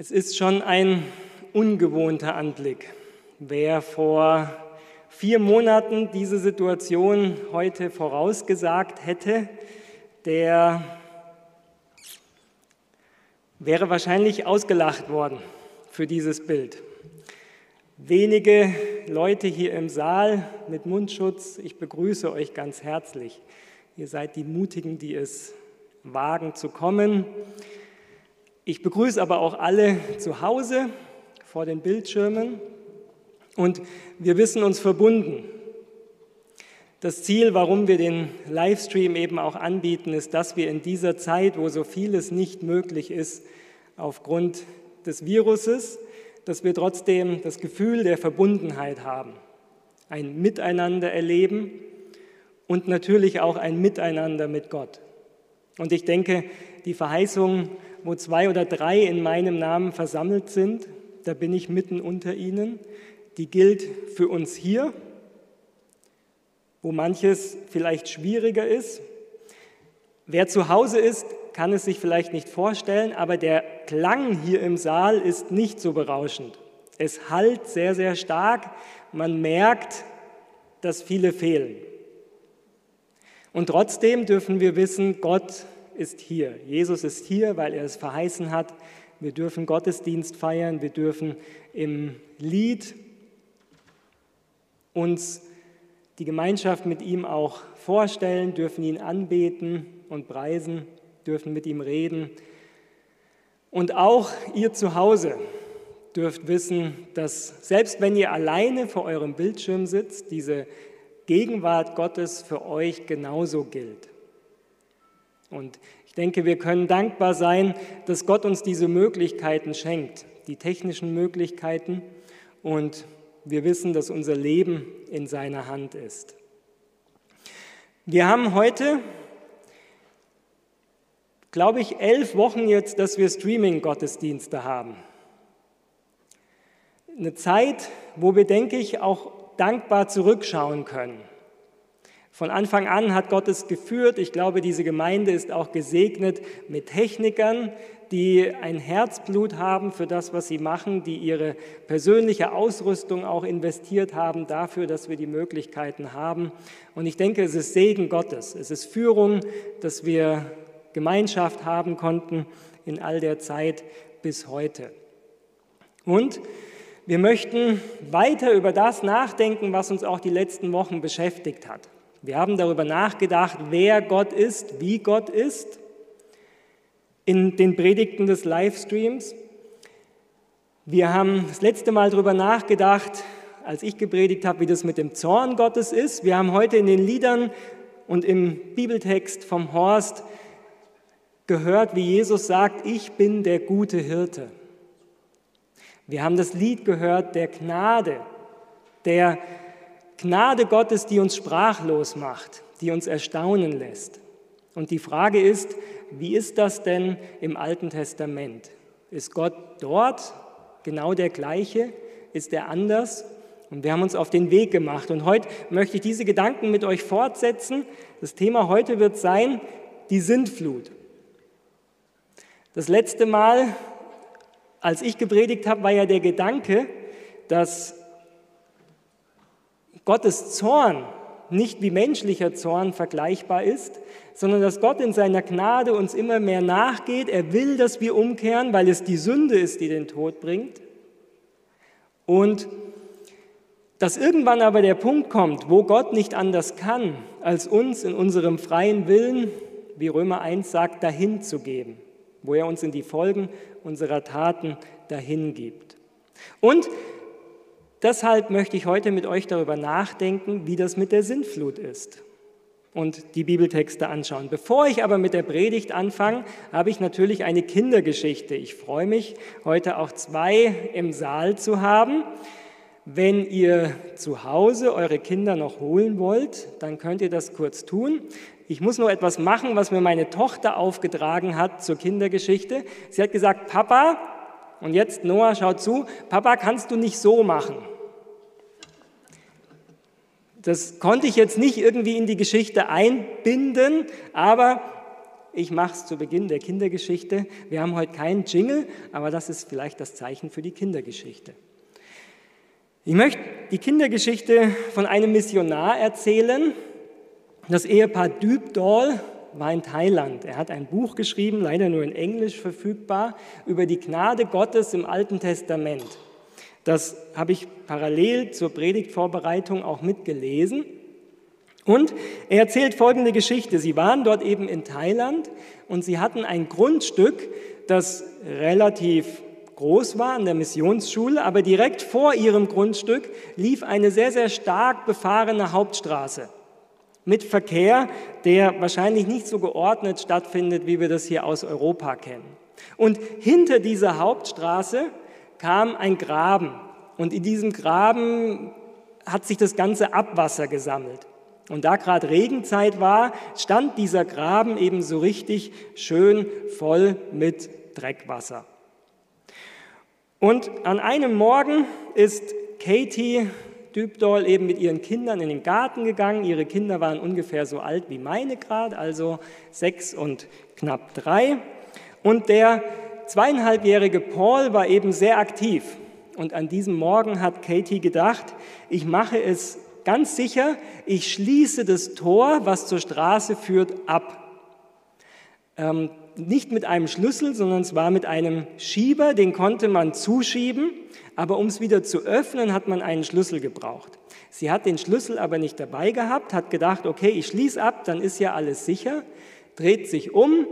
Es ist schon ein ungewohnter Anblick. Wer vor vier Monaten diese Situation heute vorausgesagt hätte, der wäre wahrscheinlich ausgelacht worden für dieses Bild. Wenige Leute hier im Saal mit Mundschutz, ich begrüße euch ganz herzlich. Ihr seid die Mutigen, die es wagen zu kommen. Ich begrüße aber auch alle zu Hause vor den Bildschirmen und wir wissen uns verbunden. Das Ziel, warum wir den Livestream eben auch anbieten, ist, dass wir in dieser Zeit, wo so vieles nicht möglich ist, aufgrund des Viruses, dass wir trotzdem das Gefühl der Verbundenheit haben, ein Miteinander erleben und natürlich auch ein Miteinander mit Gott. Und ich denke, die Verheißung, wo zwei oder drei in meinem Namen versammelt sind, da bin ich mitten unter ihnen, die gilt für uns hier wo manches vielleicht schwieriger ist. Wer zu Hause ist, kann es sich vielleicht nicht vorstellen, aber der Klang hier im Saal ist nicht so berauschend. Es hallt sehr, sehr stark. Man merkt, dass viele fehlen. Und trotzdem dürfen wir wissen, Gott ist hier. Jesus ist hier, weil er es verheißen hat. Wir dürfen Gottesdienst feiern. Wir dürfen im Lied uns die Gemeinschaft mit ihm auch vorstellen, dürfen ihn anbeten und preisen, dürfen mit ihm reden. Und auch ihr zu Hause dürft wissen, dass selbst wenn ihr alleine vor eurem Bildschirm sitzt, diese Gegenwart Gottes für euch genauso gilt. Und ich denke, wir können dankbar sein, dass Gott uns diese Möglichkeiten schenkt, die technischen Möglichkeiten. Und wir wissen, dass unser Leben in seiner Hand ist. Wir haben heute, glaube ich, elf Wochen jetzt, dass wir Streaming-Gottesdienste haben. Eine Zeit, wo wir, denke ich, auch dankbar zurückschauen können. Von Anfang an hat Gott es geführt. Ich glaube, diese Gemeinde ist auch gesegnet mit Technikern, die ein Herzblut haben für das, was sie machen, die ihre persönliche Ausrüstung auch investiert haben dafür, dass wir die Möglichkeiten haben. Und ich denke, es ist Segen Gottes, es ist Führung, dass wir Gemeinschaft haben konnten in all der Zeit bis heute. Und wir möchten weiter über das nachdenken, was uns auch die letzten Wochen beschäftigt hat. Wir haben darüber nachgedacht, wer Gott ist, wie Gott ist in den Predigten des Livestreams. Wir haben das letzte Mal darüber nachgedacht, als ich gepredigt habe, wie das mit dem Zorn Gottes ist. Wir haben heute in den Liedern und im Bibeltext vom Horst gehört, wie Jesus sagt, ich bin der gute Hirte. Wir haben das Lied gehört der Gnade, der Gnade Gottes, die uns sprachlos macht, die uns erstaunen lässt. Und die Frage ist, wie ist das denn im Alten Testament? Ist Gott dort genau der gleiche? Ist er anders? Und wir haben uns auf den Weg gemacht. Und heute möchte ich diese Gedanken mit euch fortsetzen. Das Thema heute wird sein, die Sintflut. Das letzte Mal, als ich gepredigt habe, war ja der Gedanke, dass Gottes Zorn nicht wie menschlicher Zorn vergleichbar ist, sondern dass Gott in seiner Gnade uns immer mehr nachgeht. Er will, dass wir umkehren, weil es die Sünde ist, die den Tod bringt. Und dass irgendwann aber der Punkt kommt, wo Gott nicht anders kann, als uns in unserem freien Willen, wie Römer 1 sagt, dahin zu geben, wo er uns in die Folgen unserer Taten dahin gibt. Und Deshalb möchte ich heute mit euch darüber nachdenken, wie das mit der Sintflut ist und die Bibeltexte anschauen. Bevor ich aber mit der Predigt anfange, habe ich natürlich eine Kindergeschichte. Ich freue mich, heute auch zwei im Saal zu haben. Wenn ihr zu Hause eure Kinder noch holen wollt, dann könnt ihr das kurz tun. Ich muss nur etwas machen, was mir meine Tochter aufgetragen hat zur Kindergeschichte. Sie hat gesagt, Papa, und jetzt Noah, schau zu, Papa, kannst du nicht so machen? Das konnte ich jetzt nicht irgendwie in die Geschichte einbinden, aber ich mache es zu Beginn der Kindergeschichte. Wir haben heute keinen Jingle, aber das ist vielleicht das Zeichen für die Kindergeschichte. Ich möchte die Kindergeschichte von einem Missionar erzählen. Das Ehepaar Dübdal war in Thailand. Er hat ein Buch geschrieben, leider nur in Englisch verfügbar, über die Gnade Gottes im Alten Testament. Das habe ich parallel zur Predigtvorbereitung auch mitgelesen. Und er erzählt folgende Geschichte. Sie waren dort eben in Thailand und sie hatten ein Grundstück, das relativ groß war an der Missionsschule, aber direkt vor ihrem Grundstück lief eine sehr, sehr stark befahrene Hauptstraße mit Verkehr, der wahrscheinlich nicht so geordnet stattfindet, wie wir das hier aus Europa kennen. Und hinter dieser Hauptstraße kam ein Graben und in diesem Graben hat sich das ganze Abwasser gesammelt. Und da gerade Regenzeit war, stand dieser Graben eben so richtig schön voll mit Dreckwasser. Und an einem Morgen ist Katie Dübdol eben mit ihren Kindern in den Garten gegangen. Ihre Kinder waren ungefähr so alt wie meine gerade, also sechs und knapp drei. Und der zweieinhalbjährige Paul war eben sehr aktiv. Und an diesem Morgen hat Katie gedacht, ich mache es ganz sicher, ich schließe das Tor, was zur Straße führt, ab. Ähm, nicht mit einem Schlüssel, sondern zwar mit einem Schieber, den konnte man zuschieben, aber um es wieder zu öffnen, hat man einen Schlüssel gebraucht. Sie hat den Schlüssel aber nicht dabei gehabt, hat gedacht, okay, ich schließe ab, dann ist ja alles sicher, dreht sich um,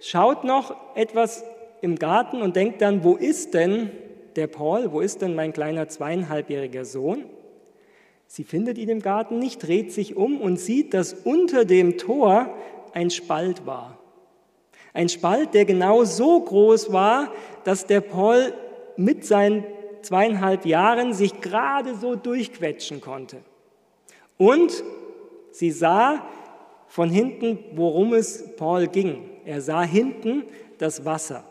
schaut noch etwas im Garten und denkt dann, wo ist denn der Paul, wo ist denn mein kleiner zweieinhalbjähriger Sohn? Sie findet ihn im Garten nicht, dreht sich um und sieht, dass unter dem Tor ein Spalt war. Ein Spalt, der genau so groß war, dass der Paul mit seinen zweieinhalb Jahren sich gerade so durchquetschen konnte. Und sie sah von hinten, worum es Paul ging. Er sah hinten das Wasser.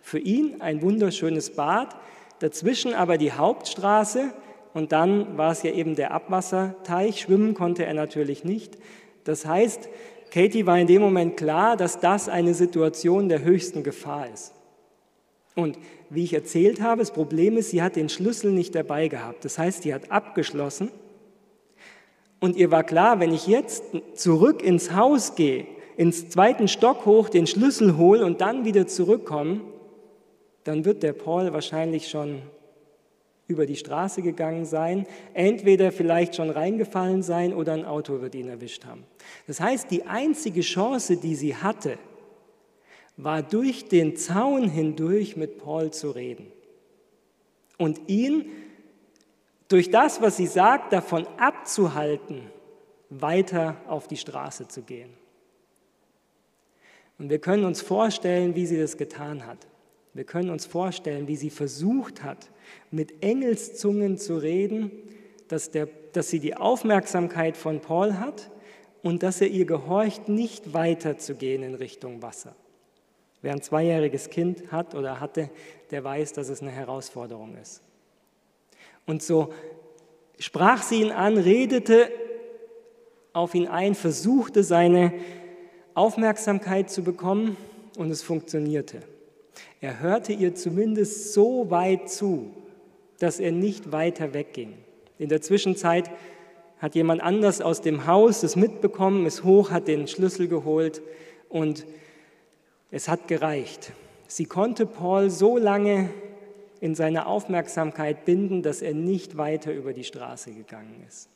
Für ihn ein wunderschönes Bad, dazwischen aber die Hauptstraße, und dann war es ja eben der Abwasserteich. Schwimmen konnte er natürlich nicht. Das heißt, Katie war in dem Moment klar, dass das eine Situation der höchsten Gefahr ist. Und wie ich erzählt habe, das Problem ist, sie hat den Schlüssel nicht dabei gehabt. Das heißt, sie hat abgeschlossen. Und ihr war klar, wenn ich jetzt zurück ins Haus gehe, ins zweiten Stock hoch, den Schlüssel hole und dann wieder zurückkomme, dann wird der Paul wahrscheinlich schon über die Straße gegangen sein, entweder vielleicht schon reingefallen sein oder ein Auto wird ihn erwischt haben. Das heißt, die einzige Chance, die sie hatte, war durch den Zaun hindurch mit Paul zu reden und ihn durch das, was sie sagt, davon abzuhalten, weiter auf die Straße zu gehen. Und wir können uns vorstellen, wie sie das getan hat. Wir können uns vorstellen, wie sie versucht hat, mit Engelszungen zu reden, dass, der, dass sie die Aufmerksamkeit von Paul hat und dass er ihr gehorcht, nicht weiterzugehen in Richtung Wasser. Wer ein zweijähriges Kind hat oder hatte, der weiß, dass es eine Herausforderung ist. Und so sprach sie ihn an, redete auf ihn ein, versuchte seine Aufmerksamkeit zu bekommen und es funktionierte. Er hörte ihr zumindest so weit zu, dass er nicht weiter wegging. In der Zwischenzeit hat jemand anders aus dem Haus es mitbekommen, ist hoch, hat den Schlüssel geholt und es hat gereicht. Sie konnte Paul so lange in seine Aufmerksamkeit binden, dass er nicht weiter über die Straße gegangen ist.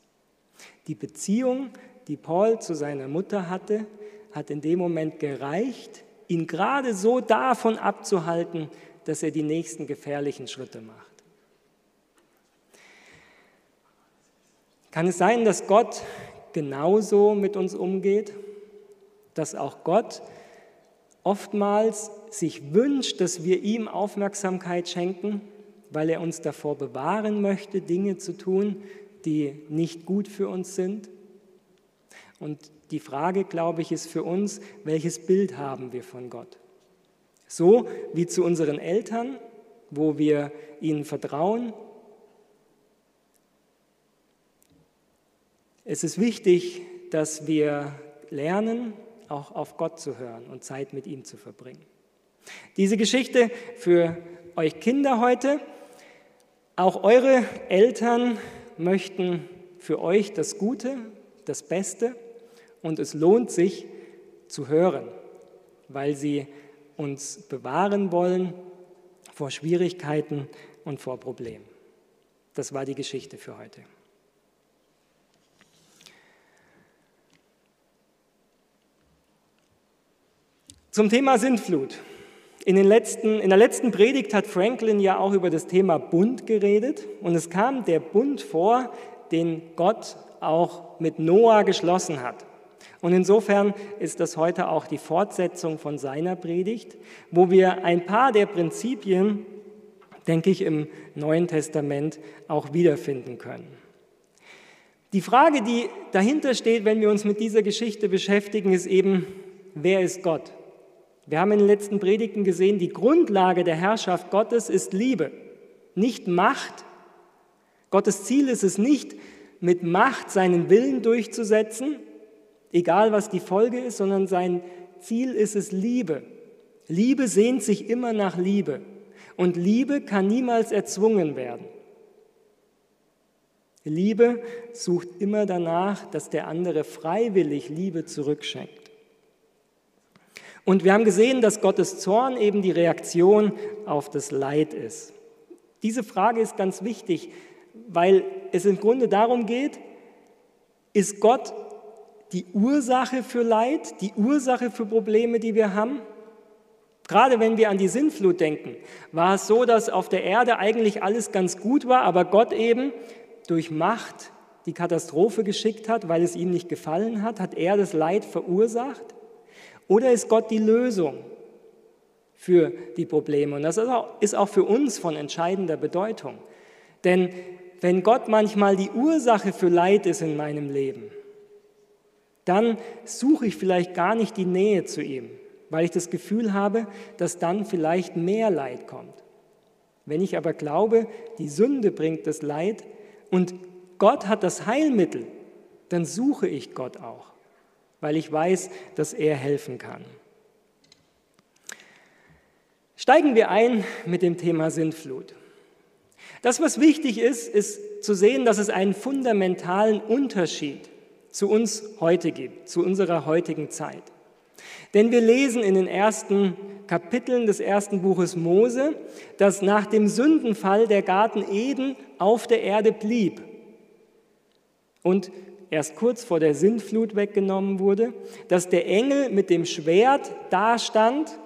Die Beziehung, die Paul zu seiner Mutter hatte, hat in dem Moment gereicht, ihn gerade so davon abzuhalten, dass er die nächsten gefährlichen Schritte macht. Kann es sein, dass Gott genauso mit uns umgeht? Dass auch Gott oftmals sich wünscht, dass wir ihm Aufmerksamkeit schenken, weil er uns davor bewahren möchte, Dinge zu tun, die nicht gut für uns sind? Und die Frage, glaube ich, ist für uns, welches Bild haben wir von Gott? So wie zu unseren Eltern, wo wir ihnen vertrauen. Es ist wichtig, dass wir lernen, auch auf Gott zu hören und Zeit mit ihm zu verbringen. Diese Geschichte für euch Kinder heute, auch eure Eltern möchten für euch das Gute, das Beste und es lohnt sich zu hören, weil sie uns bewahren wollen vor Schwierigkeiten und vor Problemen. Das war die Geschichte für heute. Zum Thema Sintflut. In, den letzten, in der letzten Predigt hat Franklin ja auch über das Thema Bund geredet und es kam der Bund vor, den Gott auch mit Noah geschlossen hat. Und insofern ist das heute auch die Fortsetzung von seiner Predigt, wo wir ein paar der Prinzipien, denke ich, im Neuen Testament auch wiederfinden können. Die Frage, die dahinter steht, wenn wir uns mit dieser Geschichte beschäftigen, ist eben, wer ist Gott? Wir haben in den letzten Predigten gesehen, die Grundlage der Herrschaft Gottes ist Liebe, nicht Macht. Gottes Ziel ist es nicht, mit Macht seinen Willen durchzusetzen, egal was die Folge ist, sondern sein Ziel ist es Liebe. Liebe sehnt sich immer nach Liebe und Liebe kann niemals erzwungen werden. Liebe sucht immer danach, dass der andere freiwillig Liebe zurückschenkt. Und wir haben gesehen, dass Gottes Zorn eben die Reaktion auf das Leid ist. Diese Frage ist ganz wichtig, weil es im Grunde darum geht, ist Gott die Ursache für Leid, die Ursache für Probleme, die wir haben? Gerade wenn wir an die Sintflut denken, war es so, dass auf der Erde eigentlich alles ganz gut war, aber Gott eben durch Macht die Katastrophe geschickt hat, weil es ihm nicht gefallen hat, hat er das Leid verursacht. Oder ist Gott die Lösung für die Probleme? Und das ist auch für uns von entscheidender Bedeutung. Denn wenn Gott manchmal die Ursache für Leid ist in meinem Leben, dann suche ich vielleicht gar nicht die Nähe zu ihm, weil ich das Gefühl habe, dass dann vielleicht mehr Leid kommt. Wenn ich aber glaube, die Sünde bringt das Leid und Gott hat das Heilmittel, dann suche ich Gott auch weil ich weiß, dass er helfen kann. Steigen wir ein mit dem Thema Sintflut. Das, was wichtig ist, ist zu sehen, dass es einen fundamentalen Unterschied zu uns heute gibt, zu unserer heutigen Zeit. Denn wir lesen in den ersten Kapiteln des ersten Buches Mose, dass nach dem Sündenfall der Garten Eden auf der Erde blieb. Und erst kurz vor der Sintflut weggenommen wurde, dass der Engel mit dem Schwert dastand.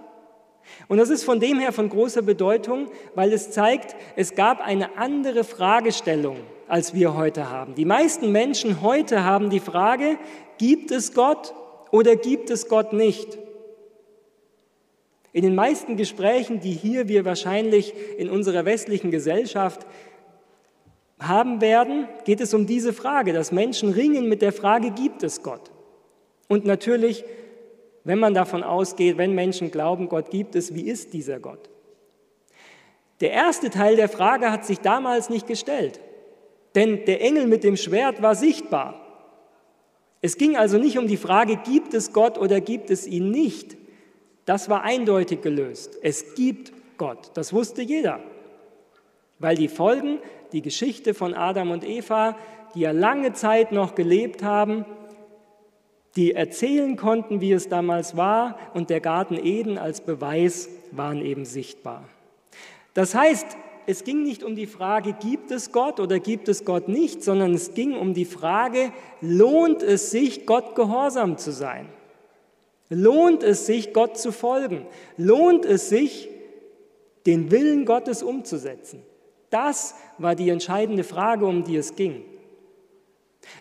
Und das ist von dem her von großer Bedeutung, weil es zeigt, es gab eine andere Fragestellung, als wir heute haben. Die meisten Menschen heute haben die Frage, gibt es Gott oder gibt es Gott nicht? In den meisten Gesprächen, die hier wir wahrscheinlich in unserer westlichen Gesellschaft haben werden, geht es um diese Frage, dass Menschen ringen mit der Frage, gibt es Gott? Und natürlich, wenn man davon ausgeht, wenn Menschen glauben, Gott gibt es, wie ist dieser Gott? Der erste Teil der Frage hat sich damals nicht gestellt, denn der Engel mit dem Schwert war sichtbar. Es ging also nicht um die Frage, gibt es Gott oder gibt es ihn nicht. Das war eindeutig gelöst. Es gibt Gott, das wusste jeder, weil die Folgen die Geschichte von Adam und Eva, die ja lange Zeit noch gelebt haben, die erzählen konnten, wie es damals war, und der Garten Eden als Beweis waren eben sichtbar. Das heißt, es ging nicht um die Frage, gibt es Gott oder gibt es Gott nicht, sondern es ging um die Frage, lohnt es sich, Gott gehorsam zu sein? Lohnt es sich, Gott zu folgen? Lohnt es sich, den Willen Gottes umzusetzen? Das war die entscheidende Frage, um die es ging.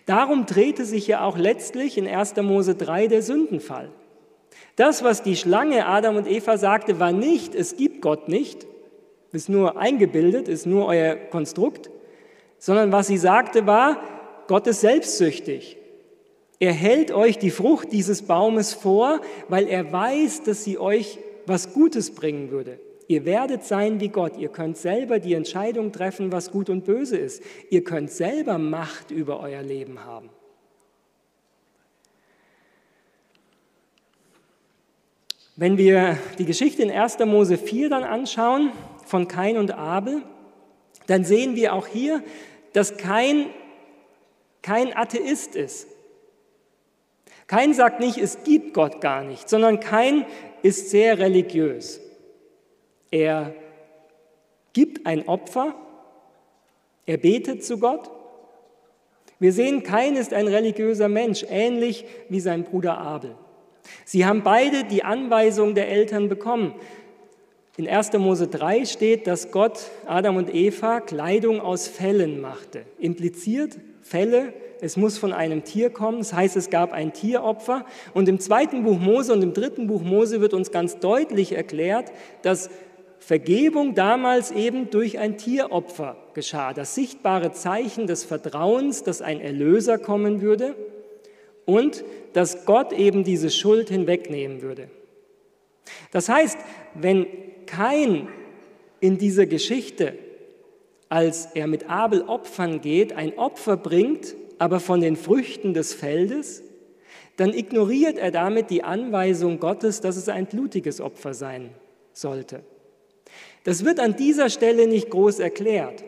Darum drehte sich ja auch letztlich in 1. Mose 3 der Sündenfall. Das, was die Schlange Adam und Eva sagte, war nicht, es gibt Gott nicht, ist nur eingebildet, ist nur euer Konstrukt, sondern was sie sagte war, Gott ist selbstsüchtig. Er hält euch die Frucht dieses Baumes vor, weil er weiß, dass sie euch was Gutes bringen würde. Ihr werdet sein wie Gott. Ihr könnt selber die Entscheidung treffen, was gut und böse ist. Ihr könnt selber Macht über euer Leben haben. Wenn wir die Geschichte in 1. Mose 4 dann anschauen, von Kain und Abel, dann sehen wir auch hier, dass Kain kein Atheist ist. Kain sagt nicht, es gibt Gott gar nicht, sondern Kain ist sehr religiös. Er gibt ein Opfer, er betet zu Gott. Wir sehen, Kain ist ein religiöser Mensch, ähnlich wie sein Bruder Abel. Sie haben beide die Anweisung der Eltern bekommen. In 1. Mose 3 steht, dass Gott Adam und Eva Kleidung aus Fellen machte. Impliziert Felle, es muss von einem Tier kommen, das heißt, es gab ein Tieropfer. Und im zweiten Buch Mose und im dritten Buch Mose wird uns ganz deutlich erklärt, dass Vergebung damals eben durch ein Tieropfer geschah. Das sichtbare Zeichen des Vertrauens, dass ein Erlöser kommen würde und dass Gott eben diese Schuld hinwegnehmen würde. Das heißt, wenn kein in dieser Geschichte, als er mit Abel opfern geht, ein Opfer bringt, aber von den Früchten des Feldes, dann ignoriert er damit die Anweisung Gottes, dass es ein blutiges Opfer sein sollte. Das wird an dieser Stelle nicht groß erklärt,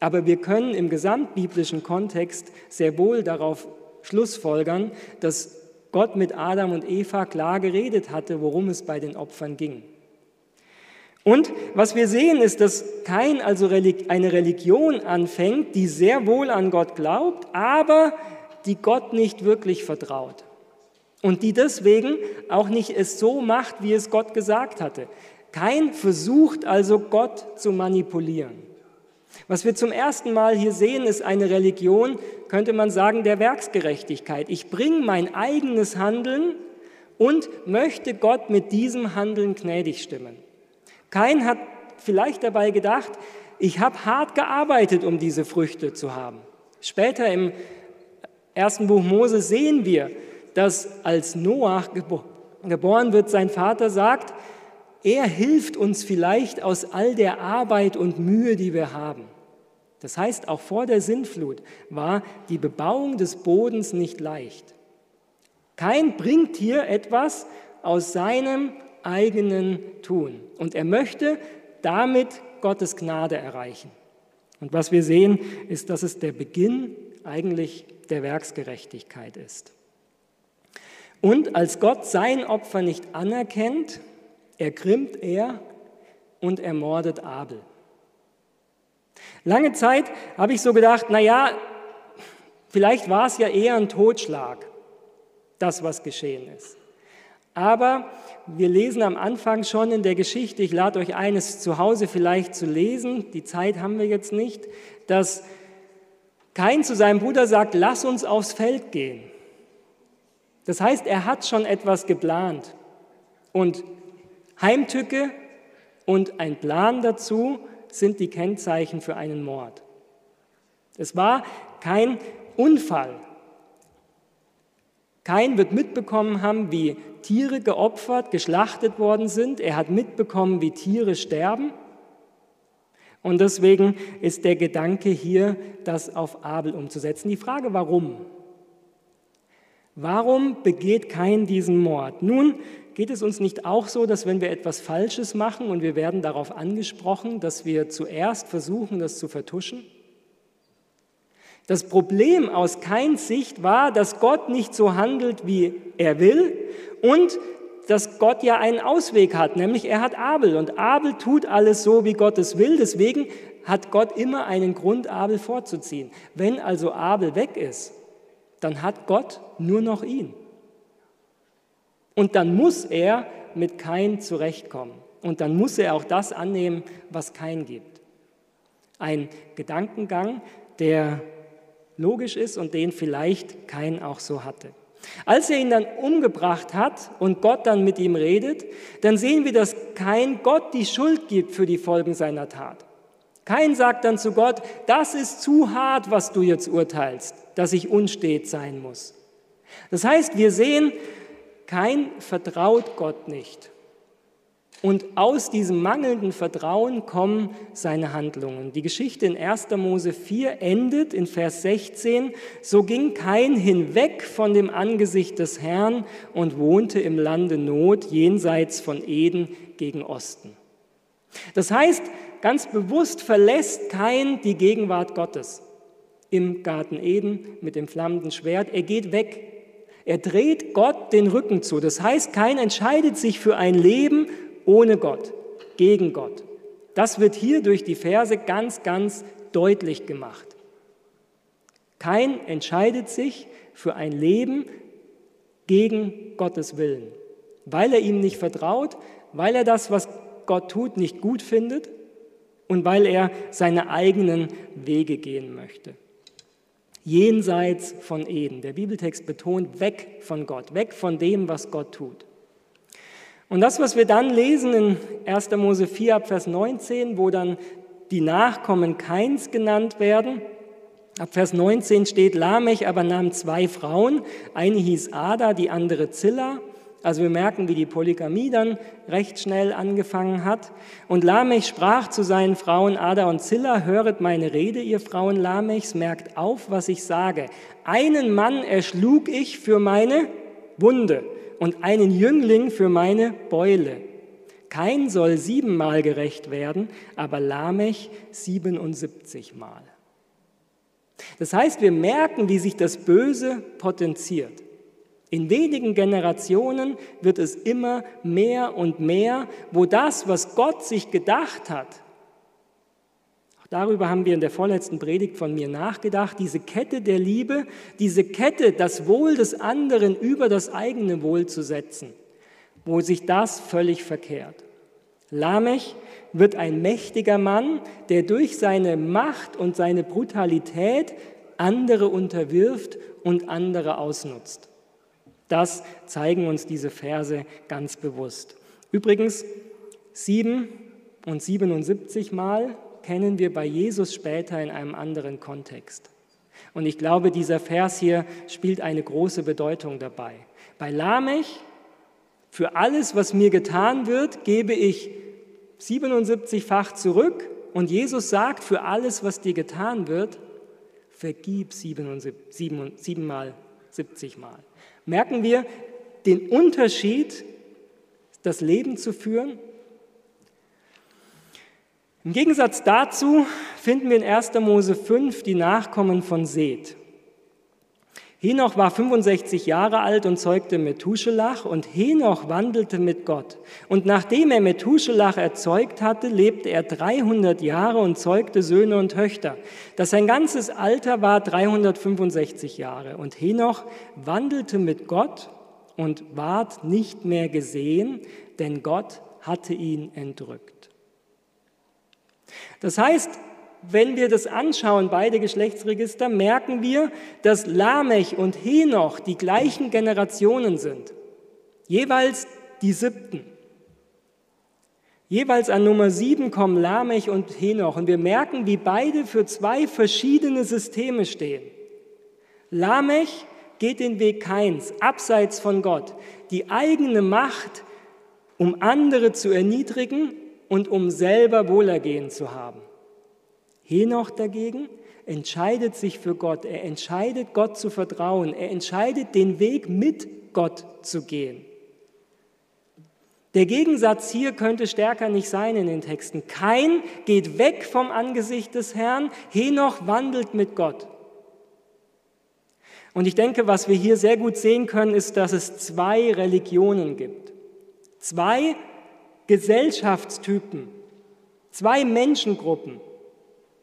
aber wir können im gesamtbiblischen Kontext sehr wohl darauf Schlussfolgern, dass Gott mit Adam und Eva klar geredet hatte, worum es bei den Opfern ging. Und was wir sehen, ist, dass kein also eine Religion anfängt, die sehr wohl an Gott glaubt, aber die Gott nicht wirklich vertraut. Und die deswegen auch nicht es so macht, wie es Gott gesagt hatte. Kein versucht also Gott zu manipulieren. Was wir zum ersten Mal hier sehen, ist eine Religion, könnte man sagen, der Werksgerechtigkeit. Ich bringe mein eigenes Handeln und möchte Gott mit diesem Handeln gnädig stimmen. Kein hat vielleicht dabei gedacht, ich habe hart gearbeitet, um diese Früchte zu haben. Später im ersten Buch Mose sehen wir, dass als Noach geboren wird, sein Vater sagt, er hilft uns vielleicht aus all der Arbeit und Mühe, die wir haben. Das heißt, auch vor der Sintflut war die Bebauung des Bodens nicht leicht. Kein bringt hier etwas aus seinem eigenen Tun und er möchte damit Gottes Gnade erreichen. Und was wir sehen, ist, dass es der Beginn eigentlich der Werksgerechtigkeit ist. Und als Gott sein Opfer nicht anerkennt, ergrimmt er und ermordet Abel. Lange Zeit habe ich so gedacht, naja, vielleicht war es ja eher ein Totschlag, das, was geschehen ist. Aber wir lesen am Anfang schon in der Geschichte, ich lade euch ein, es zu Hause vielleicht zu lesen, die Zeit haben wir jetzt nicht, dass kein zu seinem Bruder sagt, lass uns aufs Feld gehen. Das heißt, er hat schon etwas geplant. Und Heimtücke und ein Plan dazu sind die Kennzeichen für einen Mord. Es war kein Unfall. Kein wird mitbekommen haben, wie Tiere geopfert, geschlachtet worden sind. Er hat mitbekommen, wie Tiere sterben. Und deswegen ist der Gedanke hier, das auf Abel umzusetzen. Die Frage, warum? Warum begeht kein diesen Mord? Nun, geht es uns nicht auch so, dass wenn wir etwas Falsches machen und wir werden darauf angesprochen, dass wir zuerst versuchen, das zu vertuschen? Das Problem aus Keins Sicht war, dass Gott nicht so handelt, wie er will und dass Gott ja einen Ausweg hat, nämlich er hat Abel und Abel tut alles so, wie Gott es will. Deswegen hat Gott immer einen Grund, Abel vorzuziehen. Wenn also Abel weg ist, dann hat Gott nur noch ihn. Und dann muss er mit Kain zurechtkommen. Und dann muss er auch das annehmen, was Kain gibt. Ein Gedankengang, der logisch ist und den vielleicht Kain auch so hatte. Als er ihn dann umgebracht hat und Gott dann mit ihm redet, dann sehen wir, dass kein Gott die Schuld gibt für die Folgen seiner Tat. Kein sagt dann zu Gott, das ist zu hart, was du jetzt urteilst, dass ich unstet sein muss. Das heißt, wir sehen, kein vertraut Gott nicht. Und aus diesem mangelnden Vertrauen kommen seine Handlungen. Die Geschichte in 1. Mose 4 endet in Vers 16, so ging kein hinweg von dem Angesicht des Herrn und wohnte im Lande Not jenseits von Eden gegen Osten. Das heißt, ganz bewusst verlässt kein die Gegenwart Gottes im Garten Eden mit dem flammenden Schwert. Er geht weg. Er dreht Gott den Rücken zu. Das heißt, kein entscheidet sich für ein Leben ohne Gott, gegen Gott. Das wird hier durch die Verse ganz, ganz deutlich gemacht. Kein entscheidet sich für ein Leben gegen Gottes Willen, weil er ihm nicht vertraut, weil er das, was Gott tut, nicht gut findet und weil er seine eigenen Wege gehen möchte. Jenseits von Eden. Der Bibeltext betont weg von Gott, weg von dem, was Gott tut. Und das, was wir dann lesen in 1. Mose 4 Vers 19, wo dann die Nachkommen Keins genannt werden, ab Vers 19 steht, Lamech aber nahm zwei Frauen, eine hieß Ada, die andere Zilla. Also wir merken, wie die Polygamie dann recht schnell angefangen hat. Und Lamech sprach zu seinen Frauen Ada und Zilla, höret meine Rede, ihr Frauen Lamechs, merkt auf, was ich sage. Einen Mann erschlug ich für meine Wunde und einen Jüngling für meine Beule. Kein soll siebenmal gerecht werden, aber Lamech 77 Mal. Das heißt, wir merken, wie sich das Böse potenziert. In wenigen Generationen wird es immer mehr und mehr, wo das, was Gott sich gedacht hat, Darüber haben wir in der vorletzten Predigt von mir nachgedacht. Diese Kette der Liebe, diese Kette, das Wohl des anderen über das eigene Wohl zu setzen, wo sich das völlig verkehrt. Lamech wird ein mächtiger Mann, der durch seine Macht und seine Brutalität andere unterwirft und andere ausnutzt. Das zeigen uns diese Verse ganz bewusst. Übrigens, sieben und 77 Mal kennen wir bei Jesus später in einem anderen Kontext. Und ich glaube, dieser Vers hier spielt eine große Bedeutung dabei. Bei Lamech, für alles, was mir getan wird, gebe ich 77-fach zurück. Und Jesus sagt, für alles, was dir getan wird, vergib siebenmal, 70 Mal. Merken wir den Unterschied, das Leben zu führen im Gegensatz dazu finden wir in 1. Mose 5 die Nachkommen von Seth. Henoch war 65 Jahre alt und zeugte Methuselach und Henoch wandelte mit Gott. Und nachdem er Methuselach erzeugt hatte, lebte er 300 Jahre und zeugte Söhne und Töchter. Das sein ganzes Alter war 365 Jahre. Und Henoch wandelte mit Gott und ward nicht mehr gesehen, denn Gott hatte ihn entrückt. Das heißt, wenn wir das anschauen, beide Geschlechtsregister, merken wir, dass Lamech und Henoch die gleichen Generationen sind. Jeweils die siebten. Jeweils an Nummer sieben kommen Lamech und Henoch und wir merken, wie beide für zwei verschiedene Systeme stehen. Lamech geht den Weg Keins, abseits von Gott, die eigene Macht, um andere zu erniedrigen und um selber Wohlergehen zu haben. Henoch dagegen entscheidet sich für Gott. Er entscheidet, Gott zu vertrauen. Er entscheidet, den Weg mit Gott zu gehen. Der Gegensatz hier könnte stärker nicht sein in den Texten. Kein geht weg vom Angesicht des Herrn, Henoch wandelt mit Gott. Und ich denke, was wir hier sehr gut sehen können, ist, dass es zwei Religionen gibt. Zwei Gesellschaftstypen, zwei Menschengruppen.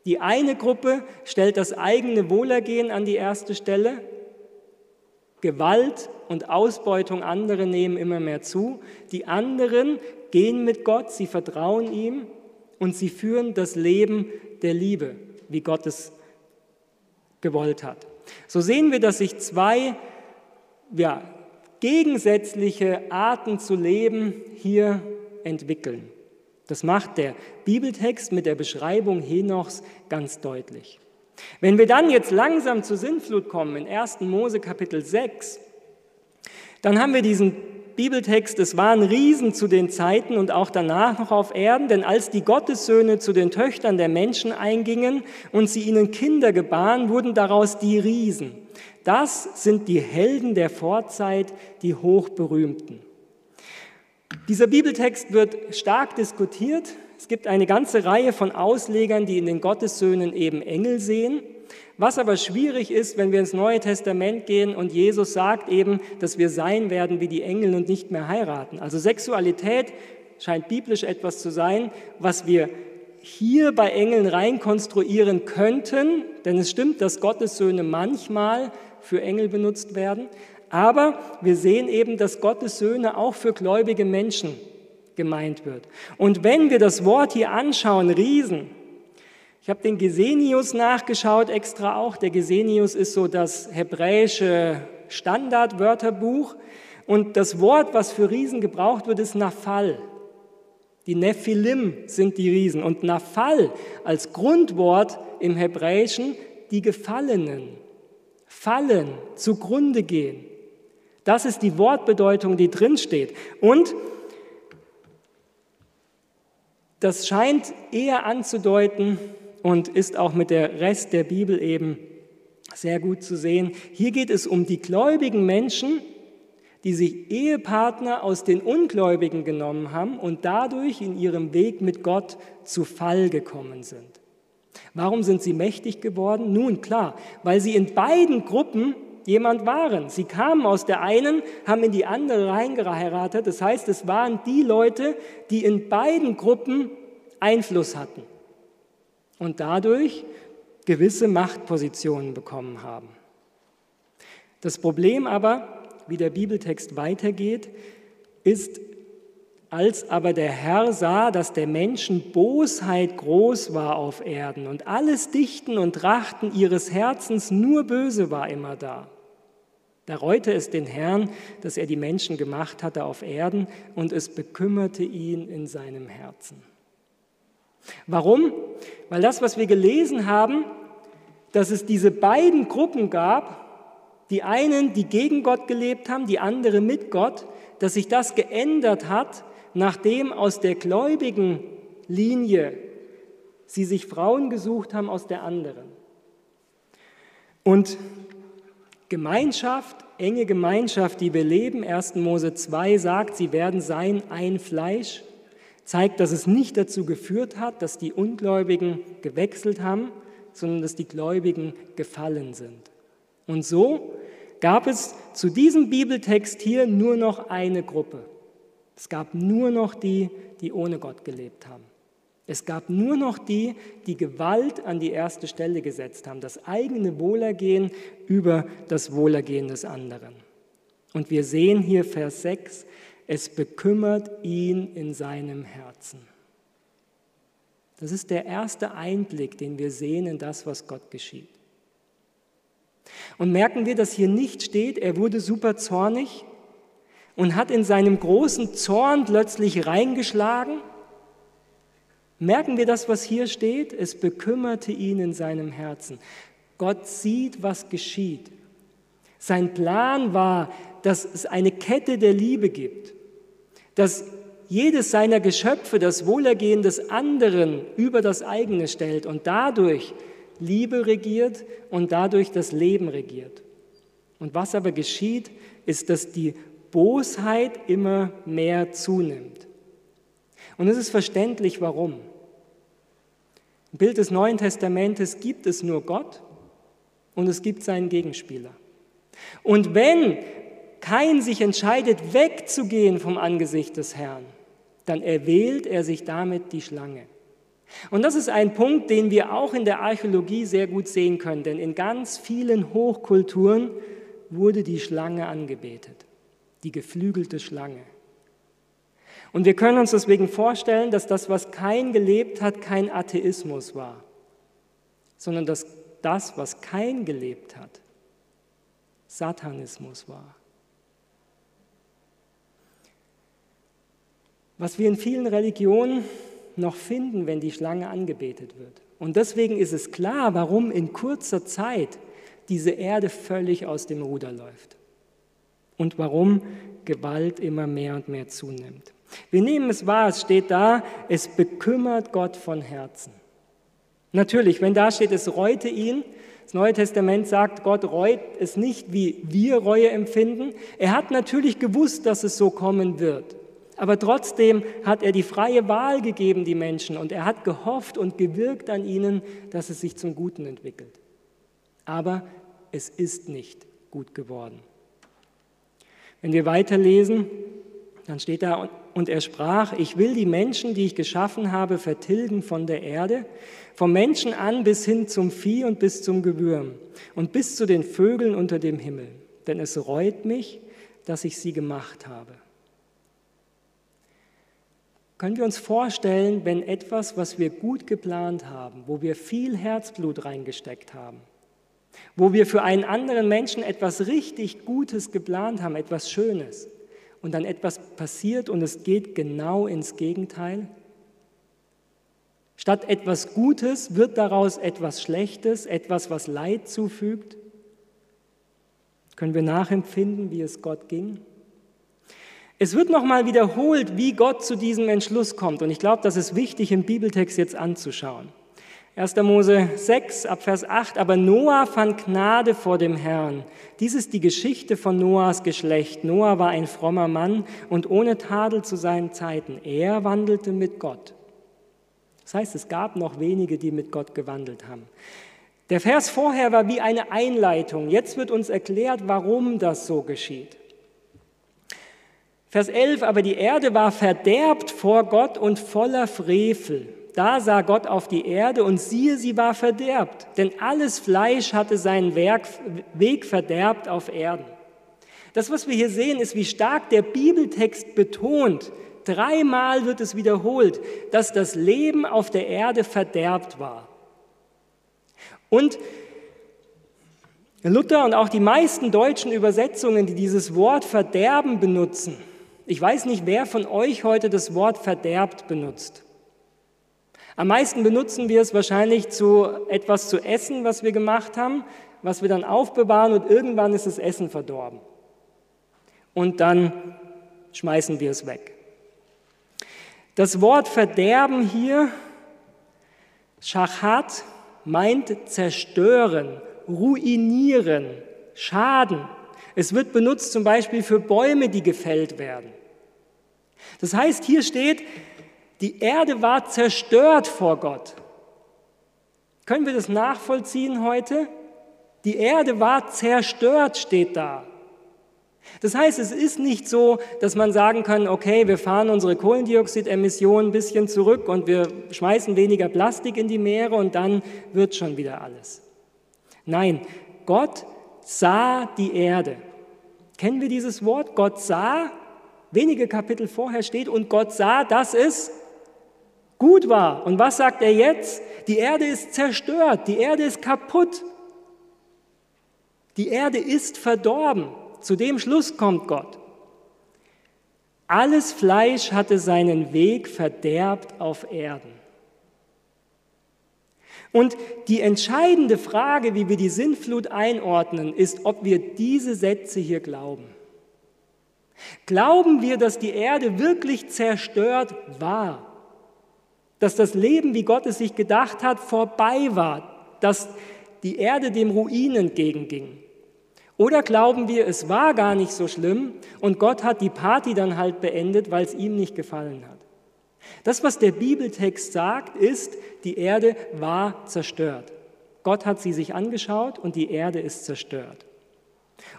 Die eine Gruppe stellt das eigene Wohlergehen an die erste Stelle. Gewalt und Ausbeutung anderer nehmen immer mehr zu. Die anderen gehen mit Gott, sie vertrauen ihm und sie führen das Leben der Liebe, wie Gott es gewollt hat. So sehen wir, dass sich zwei ja, gegensätzliche Arten zu leben hier entwickeln. Das macht der Bibeltext mit der Beschreibung Henochs ganz deutlich. Wenn wir dann jetzt langsam zur Sinnflut kommen, in 1. Mose Kapitel 6, dann haben wir diesen Bibeltext, es waren Riesen zu den Zeiten und auch danach noch auf Erden, denn als die Gottessöhne zu den Töchtern der Menschen eingingen und sie ihnen Kinder gebaren, wurden daraus die Riesen. Das sind die Helden der Vorzeit, die hochberühmten. Dieser Bibeltext wird stark diskutiert. Es gibt eine ganze Reihe von Auslegern, die in den Gottessöhnen eben Engel sehen. Was aber schwierig ist, wenn wir ins Neue Testament gehen und Jesus sagt eben, dass wir sein werden wie die Engel und nicht mehr heiraten. Also Sexualität scheint biblisch etwas zu sein, was wir hier bei Engeln reinkonstruieren könnten, denn es stimmt, dass Gottes Söhne manchmal für Engel benutzt werden, aber wir sehen eben, dass Gottes Söhne auch für gläubige Menschen gemeint wird. Und wenn wir das Wort hier anschauen, Riesen, ich habe den Gesenius nachgeschaut, extra auch. Der Gesenius ist so das hebräische Standardwörterbuch. Und das Wort, was für Riesen gebraucht wird, ist Nafal. Die Nephilim sind die Riesen. Und Nafal als Grundwort im Hebräischen die Gefallenen. Fallen, zugrunde gehen. Das ist die Wortbedeutung, die drinsteht. Und das scheint eher anzudeuten, und ist auch mit der Rest der Bibel eben sehr gut zu sehen. Hier geht es um die gläubigen Menschen, die sich Ehepartner aus den Ungläubigen genommen haben und dadurch in ihrem Weg mit Gott zu Fall gekommen sind. Warum sind sie mächtig geworden? Nun klar, weil sie in beiden Gruppen jemand waren. Sie kamen aus der einen, haben in die andere reingeheiratet. Das heißt, es waren die Leute, die in beiden Gruppen Einfluss hatten und dadurch gewisse Machtpositionen bekommen haben. Das Problem aber, wie der Bibeltext weitergeht, ist, als aber der Herr sah, dass der Menschen Bosheit groß war auf Erden und alles Dichten und Trachten ihres Herzens nur böse war immer da. Da reute es den Herrn, dass er die Menschen gemacht hatte auf Erden und es bekümmerte ihn in seinem Herzen. Warum? Weil das, was wir gelesen haben, dass es diese beiden Gruppen gab, die einen, die gegen Gott gelebt haben, die andere mit Gott, dass sich das geändert hat, nachdem aus der gläubigen Linie sie sich Frauen gesucht haben aus der anderen. Und Gemeinschaft, enge Gemeinschaft, die wir leben, 1. Mose 2 sagt, sie werden sein ein Fleisch zeigt, dass es nicht dazu geführt hat, dass die Ungläubigen gewechselt haben, sondern dass die Gläubigen gefallen sind. Und so gab es zu diesem Bibeltext hier nur noch eine Gruppe. Es gab nur noch die, die ohne Gott gelebt haben. Es gab nur noch die, die Gewalt an die erste Stelle gesetzt haben, das eigene Wohlergehen über das Wohlergehen des anderen. Und wir sehen hier Vers 6, es bekümmert ihn in seinem Herzen. Das ist der erste Einblick, den wir sehen in das, was Gott geschieht. Und merken wir, dass hier nicht steht, er wurde super zornig und hat in seinem großen Zorn plötzlich reingeschlagen. Merken wir das, was hier steht? Es bekümmerte ihn in seinem Herzen. Gott sieht, was geschieht. Sein Plan war, dass es eine Kette der Liebe gibt dass jedes seiner Geschöpfe das Wohlergehen des anderen über das eigene stellt und dadurch Liebe regiert und dadurch das Leben regiert. Und was aber geschieht, ist, dass die Bosheit immer mehr zunimmt. Und es ist verständlich, warum. Im Bild des Neuen Testamentes gibt es nur Gott und es gibt seinen Gegenspieler. Und wenn Kain sich entscheidet, wegzugehen vom Angesicht des Herrn, dann erwählt er sich damit die Schlange. Und das ist ein Punkt, den wir auch in der Archäologie sehr gut sehen können, denn in ganz vielen Hochkulturen wurde die Schlange angebetet, die geflügelte Schlange. Und wir können uns deswegen vorstellen, dass das, was Kain gelebt hat, kein Atheismus war, sondern dass das, was Kain gelebt hat, Satanismus war. was wir in vielen Religionen noch finden, wenn die Schlange angebetet wird. Und deswegen ist es klar, warum in kurzer Zeit diese Erde völlig aus dem Ruder läuft. und warum Gewalt immer mehr und mehr zunimmt. Wir nehmen es wahr, es steht da, es bekümmert Gott von Herzen. Natürlich, wenn da steht, es reute ihn, das Neue Testament sagt, Gott reut es nicht, wie wir Reue empfinden. Er hat natürlich gewusst, dass es so kommen wird. Aber trotzdem hat er die freie Wahl gegeben, die Menschen, und er hat gehofft und gewirkt an ihnen, dass es sich zum Guten entwickelt. Aber es ist nicht gut geworden. Wenn wir weiterlesen, dann steht da, und er sprach, ich will die Menschen, die ich geschaffen habe, vertilgen von der Erde, vom Menschen an bis hin zum Vieh und bis zum Gewürm und bis zu den Vögeln unter dem Himmel. Denn es reut mich, dass ich sie gemacht habe. Können wir uns vorstellen, wenn etwas, was wir gut geplant haben, wo wir viel Herzblut reingesteckt haben, wo wir für einen anderen Menschen etwas richtig Gutes geplant haben, etwas Schönes, und dann etwas passiert und es geht genau ins Gegenteil? Statt etwas Gutes wird daraus etwas Schlechtes, etwas, was Leid zufügt. Können wir nachempfinden, wie es Gott ging? Es wird nochmal wiederholt, wie Gott zu diesem Entschluss kommt. Und ich glaube, das ist wichtig im Bibeltext jetzt anzuschauen. 1. Mose 6 ab Vers 8, aber Noah fand Gnade vor dem Herrn. Dies ist die Geschichte von Noahs Geschlecht. Noah war ein frommer Mann und ohne Tadel zu seinen Zeiten. Er wandelte mit Gott. Das heißt, es gab noch wenige, die mit Gott gewandelt haben. Der Vers vorher war wie eine Einleitung. Jetzt wird uns erklärt, warum das so geschieht. Vers 11, aber die Erde war verderbt vor Gott und voller Frevel. Da sah Gott auf die Erde und siehe, sie war verderbt, denn alles Fleisch hatte seinen Weg verderbt auf Erden. Das, was wir hier sehen, ist, wie stark der Bibeltext betont, dreimal wird es wiederholt, dass das Leben auf der Erde verderbt war. Und Luther und auch die meisten deutschen Übersetzungen, die dieses Wort verderben benutzen, ich weiß nicht, wer von euch heute das Wort verderbt benutzt. Am meisten benutzen wir es wahrscheinlich zu etwas zu essen, was wir gemacht haben, was wir dann aufbewahren und irgendwann ist das Essen verdorben. Und dann schmeißen wir es weg. Das Wort Verderben hier, Schachat, meint zerstören, ruinieren, schaden. Es wird benutzt zum Beispiel für Bäume, die gefällt werden. Das heißt, hier steht, die Erde war zerstört vor Gott. Können wir das nachvollziehen heute? Die Erde war zerstört, steht da. Das heißt, es ist nicht so, dass man sagen kann, okay, wir fahren unsere Kohlendioxidemissionen ein bisschen zurück und wir schmeißen weniger Plastik in die Meere und dann wird schon wieder alles. Nein, Gott sah die Erde. Kennen wir dieses Wort? Gott sah, wenige Kapitel vorher steht, und Gott sah, dass es gut war. Und was sagt er jetzt? Die Erde ist zerstört, die Erde ist kaputt. Die Erde ist verdorben. Zu dem Schluss kommt Gott. Alles Fleisch hatte seinen Weg verderbt auf Erden. Und die entscheidende Frage, wie wir die Sintflut einordnen, ist, ob wir diese Sätze hier glauben. Glauben wir, dass die Erde wirklich zerstört war? Dass das Leben, wie Gott es sich gedacht hat, vorbei war, dass die Erde dem Ruin entgegenging? Oder glauben wir, es war gar nicht so schlimm und Gott hat die Party dann halt beendet, weil es ihm nicht gefallen hat? Das, was der Bibeltext sagt, ist, die Erde war zerstört. Gott hat sie sich angeschaut und die Erde ist zerstört.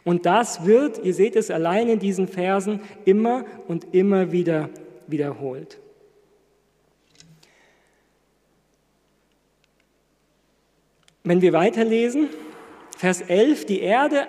Und das wird, ihr seht es allein in diesen Versen, immer und immer wieder wiederholt. Wenn wir weiterlesen, Vers 11, die Erde,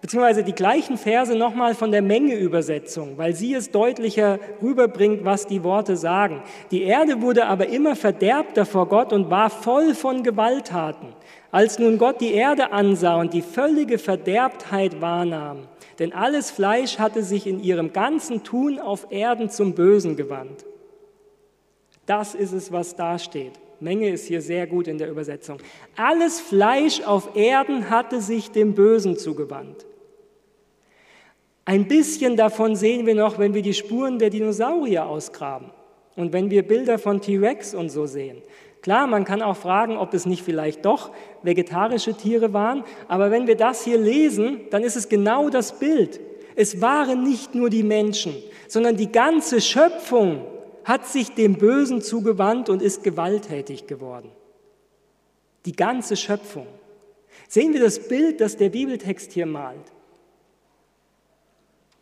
beziehungsweise die gleichen Verse nochmal von der Menge-Übersetzung, weil sie es deutlicher rüberbringt, was die Worte sagen. Die Erde wurde aber immer verderbter vor Gott und war voll von Gewalttaten. Als nun Gott die Erde ansah und die völlige Verderbtheit wahrnahm, denn alles Fleisch hatte sich in ihrem ganzen Tun auf Erden zum Bösen gewandt. Das ist es, was da steht. Menge ist hier sehr gut in der Übersetzung. Alles Fleisch auf Erden hatte sich dem Bösen zugewandt. Ein bisschen davon sehen wir noch, wenn wir die Spuren der Dinosaurier ausgraben und wenn wir Bilder von T-Rex und so sehen. Klar, man kann auch fragen, ob es nicht vielleicht doch vegetarische Tiere waren, aber wenn wir das hier lesen, dann ist es genau das Bild. Es waren nicht nur die Menschen, sondern die ganze Schöpfung hat sich dem Bösen zugewandt und ist gewalttätig geworden. Die ganze Schöpfung. Sehen wir das Bild, das der Bibeltext hier malt.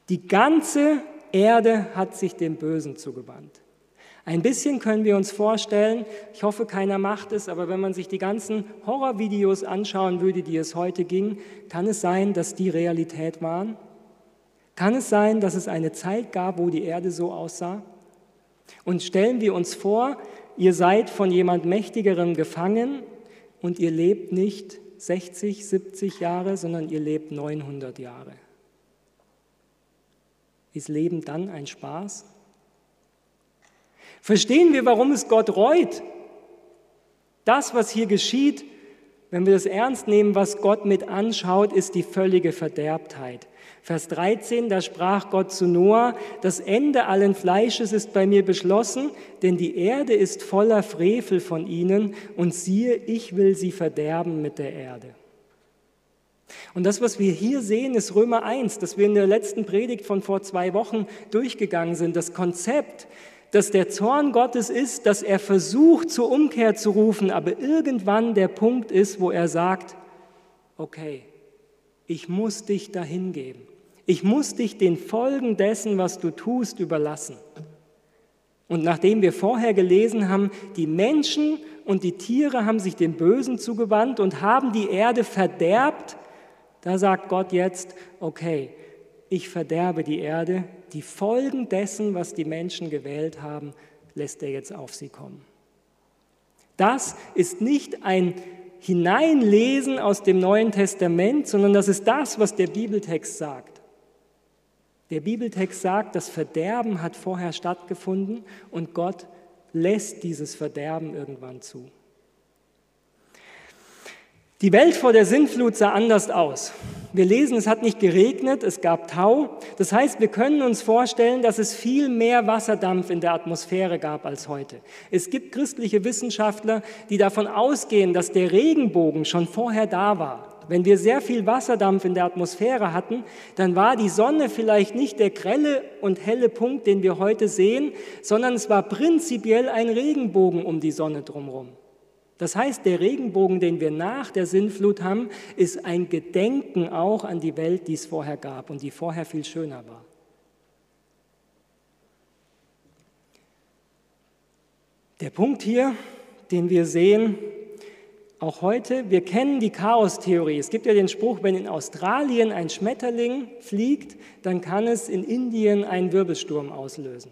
Die ganze Erde hat sich dem Bösen zugewandt. Ein bisschen können wir uns vorstellen, ich hoffe, keiner macht es, aber wenn man sich die ganzen Horrorvideos anschauen würde, die es heute ging, kann es sein, dass die Realität waren? Kann es sein, dass es eine Zeit gab, wo die Erde so aussah? Und stellen wir uns vor, ihr seid von jemand Mächtigerem gefangen und ihr lebt nicht 60, 70 Jahre, sondern ihr lebt 900 Jahre. Ist Leben dann ein Spaß? Verstehen wir, warum es Gott reut? Das, was hier geschieht, wenn wir das ernst nehmen, was Gott mit anschaut, ist die völlige Verderbtheit. Vers 13, da sprach Gott zu Noah, das Ende allen Fleisches ist bei mir beschlossen, denn die Erde ist voller Frevel von ihnen und siehe, ich will sie verderben mit der Erde. Und das, was wir hier sehen, ist Römer 1, das wir in der letzten Predigt von vor zwei Wochen durchgegangen sind. Das Konzept, dass der Zorn Gottes ist, dass er versucht zur Umkehr zu rufen, aber irgendwann der Punkt ist, wo er sagt, okay, ich muss dich dahin geben. Ich muss dich den Folgen dessen, was du tust, überlassen. Und nachdem wir vorher gelesen haben, die Menschen und die Tiere haben sich dem Bösen zugewandt und haben die Erde verderbt, da sagt Gott jetzt, okay, ich verderbe die Erde, die Folgen dessen, was die Menschen gewählt haben, lässt er jetzt auf sie kommen. Das ist nicht ein Hineinlesen aus dem Neuen Testament, sondern das ist das, was der Bibeltext sagt. Der Bibeltext sagt, das Verderben hat vorher stattgefunden und Gott lässt dieses Verderben irgendwann zu. Die Welt vor der Sintflut sah anders aus. Wir lesen, es hat nicht geregnet, es gab Tau. Das heißt, wir können uns vorstellen, dass es viel mehr Wasserdampf in der Atmosphäre gab als heute. Es gibt christliche Wissenschaftler, die davon ausgehen, dass der Regenbogen schon vorher da war. Wenn wir sehr viel Wasserdampf in der Atmosphäre hatten, dann war die Sonne vielleicht nicht der grelle und helle Punkt, den wir heute sehen, sondern es war prinzipiell ein Regenbogen um die Sonne drumherum. Das heißt, der Regenbogen, den wir nach der Sinnflut haben, ist ein Gedenken auch an die Welt, die es vorher gab und die vorher viel schöner war. Der Punkt hier, den wir sehen, auch heute, wir kennen die Chaostheorie. Es gibt ja den Spruch, wenn in Australien ein Schmetterling fliegt, dann kann es in Indien einen Wirbelsturm auslösen.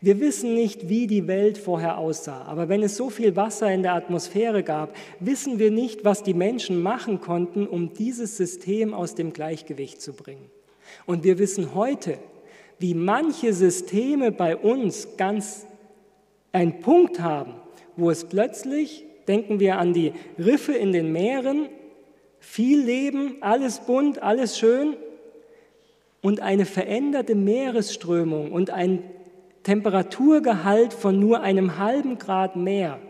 Wir wissen nicht, wie die Welt vorher aussah, aber wenn es so viel Wasser in der Atmosphäre gab, wissen wir nicht, was die Menschen machen konnten, um dieses System aus dem Gleichgewicht zu bringen. Und wir wissen heute, wie manche Systeme bei uns ganz einen Punkt haben, wo es plötzlich Denken wir an die Riffe in den Meeren, viel Leben, alles bunt, alles schön und eine veränderte Meeresströmung und ein Temperaturgehalt von nur einem halben Grad mehr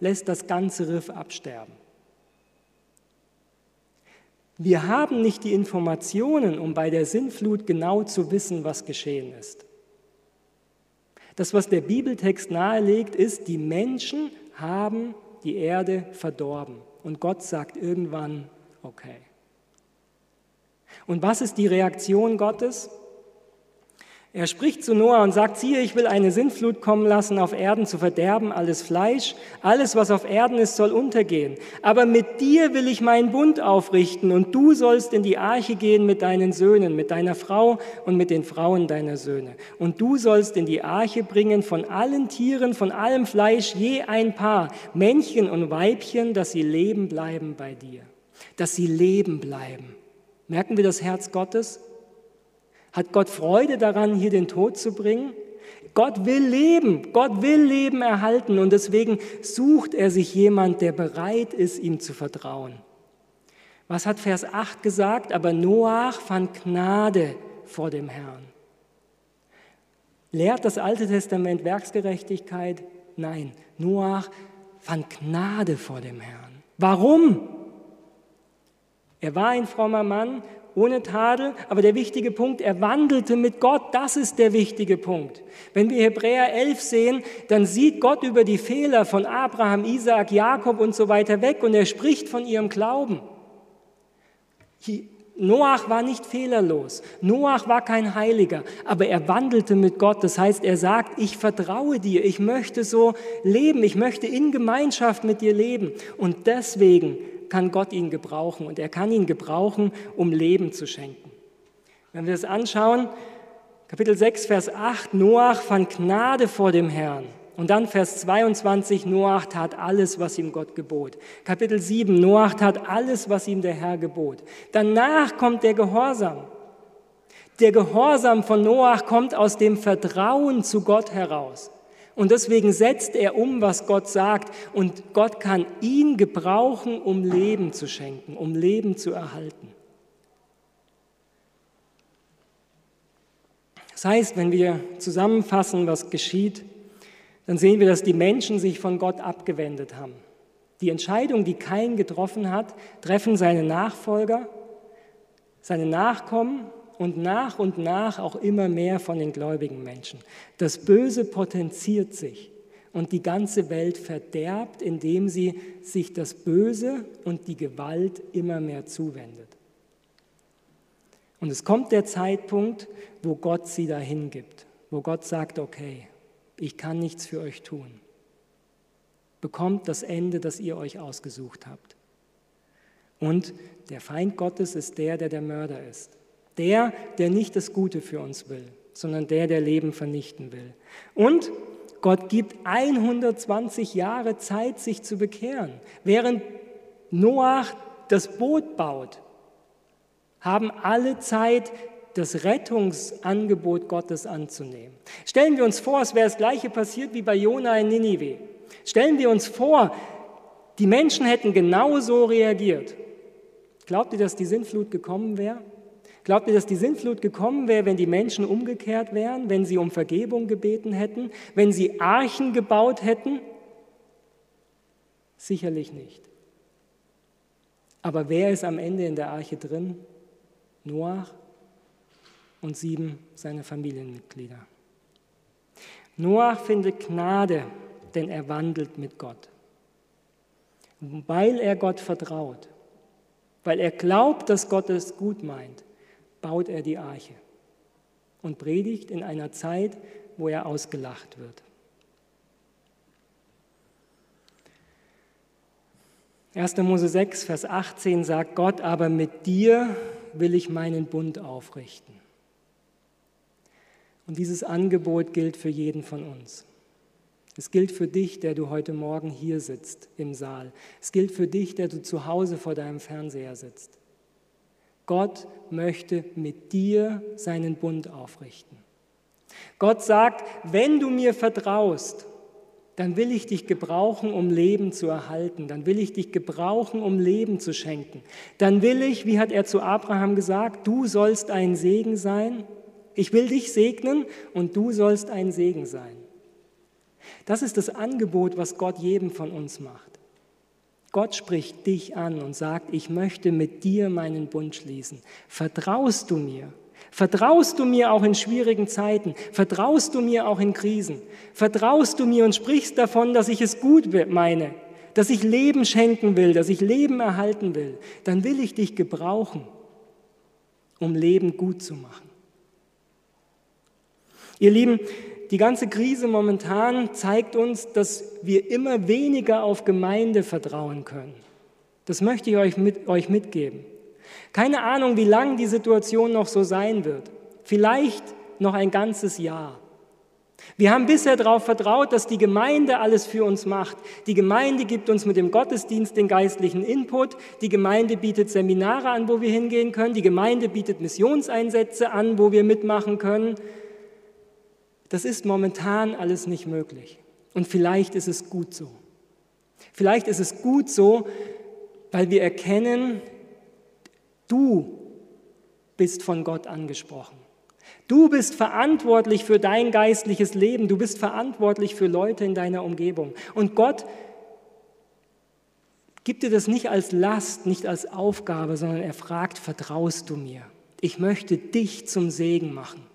lässt das ganze Riff absterben. Wir haben nicht die Informationen, um bei der Sinnflut genau zu wissen, was geschehen ist. Das, was der Bibeltext nahelegt, ist, die Menschen haben die Erde verdorben. Und Gott sagt irgendwann, okay. Und was ist die Reaktion Gottes? Er spricht zu Noah und sagt, siehe, ich will eine Sintflut kommen lassen, auf Erden zu verderben, alles Fleisch, alles, was auf Erden ist, soll untergehen. Aber mit dir will ich meinen Bund aufrichten und du sollst in die Arche gehen mit deinen Söhnen, mit deiner Frau und mit den Frauen deiner Söhne. Und du sollst in die Arche bringen von allen Tieren, von allem Fleisch je ein Paar, Männchen und Weibchen, dass sie leben bleiben bei dir. Dass sie leben bleiben. Merken wir das Herz Gottes? Hat Gott Freude daran, hier den Tod zu bringen? Gott will leben, Gott will Leben erhalten und deswegen sucht er sich jemand, der bereit ist, ihm zu vertrauen. Was hat Vers 8 gesagt? Aber Noach fand Gnade vor dem Herrn. Lehrt das Alte Testament Werksgerechtigkeit? Nein, Noach fand Gnade vor dem Herrn. Warum? Er war ein frommer Mann ohne Tadel, aber der wichtige Punkt, er wandelte mit Gott, das ist der wichtige Punkt. Wenn wir Hebräer 11 sehen, dann sieht Gott über die Fehler von Abraham, Isaak, Jakob und so weiter weg und er spricht von ihrem Glauben. Noach war nicht fehlerlos, Noach war kein Heiliger, aber er wandelte mit Gott. Das heißt, er sagt, ich vertraue dir, ich möchte so leben, ich möchte in Gemeinschaft mit dir leben. Und deswegen kann Gott ihn gebrauchen und er kann ihn gebrauchen, um Leben zu schenken. Wenn wir das anschauen, Kapitel 6, Vers 8, Noach fand Gnade vor dem Herrn. Und dann Vers 22, Noach tat alles, was ihm Gott gebot. Kapitel 7, Noach tat alles, was ihm der Herr gebot. Danach kommt der Gehorsam. Der Gehorsam von Noach kommt aus dem Vertrauen zu Gott heraus. Und deswegen setzt er um, was Gott sagt. Und Gott kann ihn gebrauchen, um Leben zu schenken, um Leben zu erhalten. Das heißt, wenn wir zusammenfassen, was geschieht, dann sehen wir, dass die Menschen sich von Gott abgewendet haben. Die Entscheidung, die Kain getroffen hat, treffen seine Nachfolger, seine Nachkommen und nach und nach auch immer mehr von den gläubigen Menschen. Das Böse potenziert sich und die ganze Welt verderbt, indem sie sich das Böse und die Gewalt immer mehr zuwendet. Und es kommt der Zeitpunkt, wo Gott sie dahin gibt, wo Gott sagt, okay, ich kann nichts für euch tun. Bekommt das Ende, das ihr euch ausgesucht habt. Und der Feind Gottes ist der, der der Mörder ist. Der, der nicht das Gute für uns will, sondern der, der Leben vernichten will. Und Gott gibt 120 Jahre Zeit, sich zu bekehren. Während Noach das Boot baut, haben alle Zeit, das Rettungsangebot Gottes anzunehmen. Stellen wir uns vor, es wäre das gleiche passiert wie bei Jona in Ninive. Stellen wir uns vor, die Menschen hätten genauso reagiert. Glaubt ihr, dass die Sintflut gekommen wäre? Glaubt ihr, dass die Sintflut gekommen wäre, wenn die Menschen umgekehrt wären, wenn sie um Vergebung gebeten hätten, wenn sie Archen gebaut hätten? Sicherlich nicht. Aber wer ist am Ende in der Arche drin? Noach und sieben seiner Familienmitglieder. Noach findet Gnade, denn er wandelt mit Gott. Weil er Gott vertraut, weil er glaubt, dass Gott es gut meint, baut er die Arche und predigt in einer Zeit, wo er ausgelacht wird. 1. Mose 6, Vers 18 sagt Gott, aber mit dir will ich meinen Bund aufrichten. Und dieses Angebot gilt für jeden von uns. Es gilt für dich, der du heute Morgen hier sitzt im Saal. Es gilt für dich, der du zu Hause vor deinem Fernseher sitzt. Gott möchte mit dir seinen Bund aufrichten. Gott sagt, wenn du mir vertraust, dann will ich dich gebrauchen, um Leben zu erhalten. Dann will ich dich gebrauchen, um Leben zu schenken. Dann will ich, wie hat er zu Abraham gesagt, du sollst ein Segen sein ich will dich segnen und du sollst ein Segen sein. Das ist das Angebot, was Gott jedem von uns macht. Gott spricht dich an und sagt, ich möchte mit dir meinen Bund schließen. Vertraust du mir? Vertraust du mir auch in schwierigen Zeiten? Vertraust du mir auch in Krisen? Vertraust du mir und sprichst davon, dass ich es gut meine, dass ich Leben schenken will, dass ich Leben erhalten will? Dann will ich dich gebrauchen, um Leben gut zu machen. Ihr Lieben, die ganze Krise momentan zeigt uns, dass wir immer weniger auf Gemeinde vertrauen können. Das möchte ich euch, mit, euch mitgeben. Keine Ahnung, wie lang die Situation noch so sein wird. Vielleicht noch ein ganzes Jahr. Wir haben bisher darauf vertraut, dass die Gemeinde alles für uns macht. Die Gemeinde gibt uns mit dem Gottesdienst den geistlichen Input. Die Gemeinde bietet Seminare an, wo wir hingehen können. Die Gemeinde bietet Missionseinsätze an, wo wir mitmachen können. Das ist momentan alles nicht möglich. Und vielleicht ist es gut so. Vielleicht ist es gut so, weil wir erkennen, du bist von Gott angesprochen. Du bist verantwortlich für dein geistliches Leben. Du bist verantwortlich für Leute in deiner Umgebung. Und Gott gibt dir das nicht als Last, nicht als Aufgabe, sondern er fragt, vertraust du mir? Ich möchte dich zum Segen machen.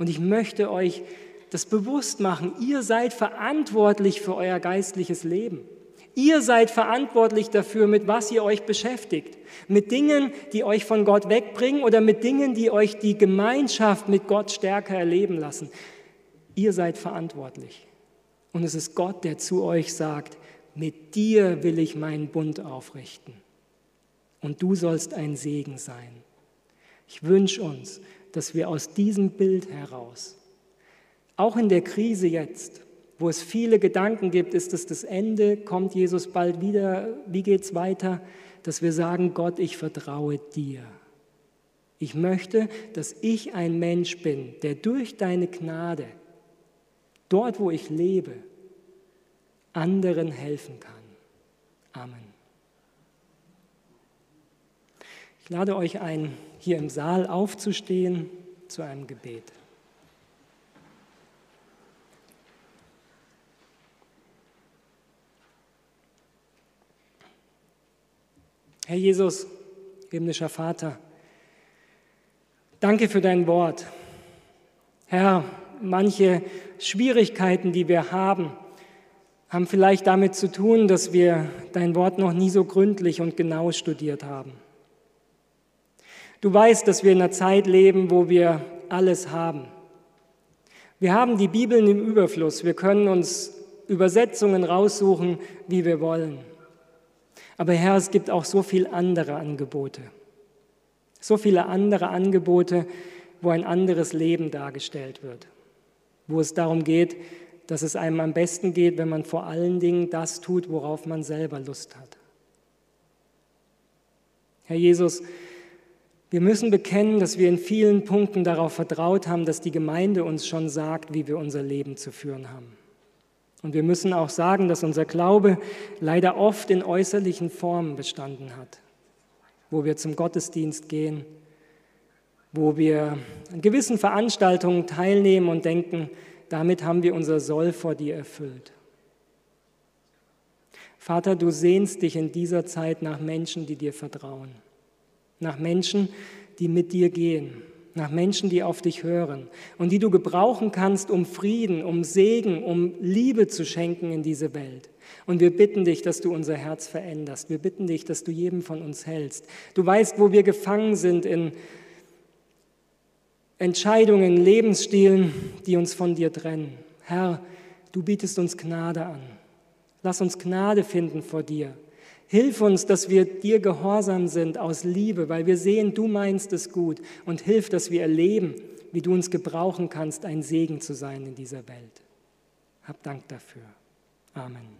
Und ich möchte euch das bewusst machen. Ihr seid verantwortlich für euer geistliches Leben. Ihr seid verantwortlich dafür, mit was ihr euch beschäftigt. Mit Dingen, die euch von Gott wegbringen oder mit Dingen, die euch die Gemeinschaft mit Gott stärker erleben lassen. Ihr seid verantwortlich. Und es ist Gott, der zu euch sagt, mit dir will ich meinen Bund aufrichten. Und du sollst ein Segen sein. Ich wünsche uns, dass wir aus diesem Bild heraus, auch in der Krise jetzt, wo es viele Gedanken gibt, ist es das Ende, kommt Jesus bald wieder, wie geht es weiter, dass wir sagen, Gott, ich vertraue dir. Ich möchte, dass ich ein Mensch bin, der durch deine Gnade, dort wo ich lebe, anderen helfen kann. Amen. Ich lade euch ein, hier im Saal aufzustehen zu einem Gebet. Herr Jesus, himmlischer Vater, danke für dein Wort. Herr, manche Schwierigkeiten, die wir haben, haben vielleicht damit zu tun, dass wir dein Wort noch nie so gründlich und genau studiert haben. Du weißt, dass wir in einer Zeit leben, wo wir alles haben. Wir haben die Bibeln im Überfluss. Wir können uns Übersetzungen raussuchen, wie wir wollen. Aber Herr, es gibt auch so viele andere Angebote. So viele andere Angebote, wo ein anderes Leben dargestellt wird. Wo es darum geht, dass es einem am besten geht, wenn man vor allen Dingen das tut, worauf man selber Lust hat. Herr Jesus, wir müssen bekennen, dass wir in vielen Punkten darauf vertraut haben, dass die Gemeinde uns schon sagt, wie wir unser Leben zu führen haben. Und wir müssen auch sagen, dass unser Glaube leider oft in äußerlichen Formen bestanden hat, wo wir zum Gottesdienst gehen, wo wir an gewissen Veranstaltungen teilnehmen und denken, damit haben wir unser Soll vor dir erfüllt. Vater, du sehnst dich in dieser Zeit nach Menschen, die dir vertrauen, nach Menschen, die mit dir gehen, nach Menschen, die auf dich hören und die du gebrauchen kannst, um Frieden, um Segen, um Liebe zu schenken in diese Welt. Und wir bitten dich, dass du unser Herz veränderst. Wir bitten dich, dass du jedem von uns hältst. Du weißt, wo wir gefangen sind in Entscheidungen, Lebensstilen, die uns von dir trennen. Herr, du bietest uns Gnade an. Lass uns Gnade finden vor dir. Hilf uns, dass wir dir gehorsam sind aus Liebe, weil wir sehen, du meinst es gut. Und hilf, dass wir erleben, wie du uns gebrauchen kannst, ein Segen zu sein in dieser Welt. Hab Dank dafür. Amen.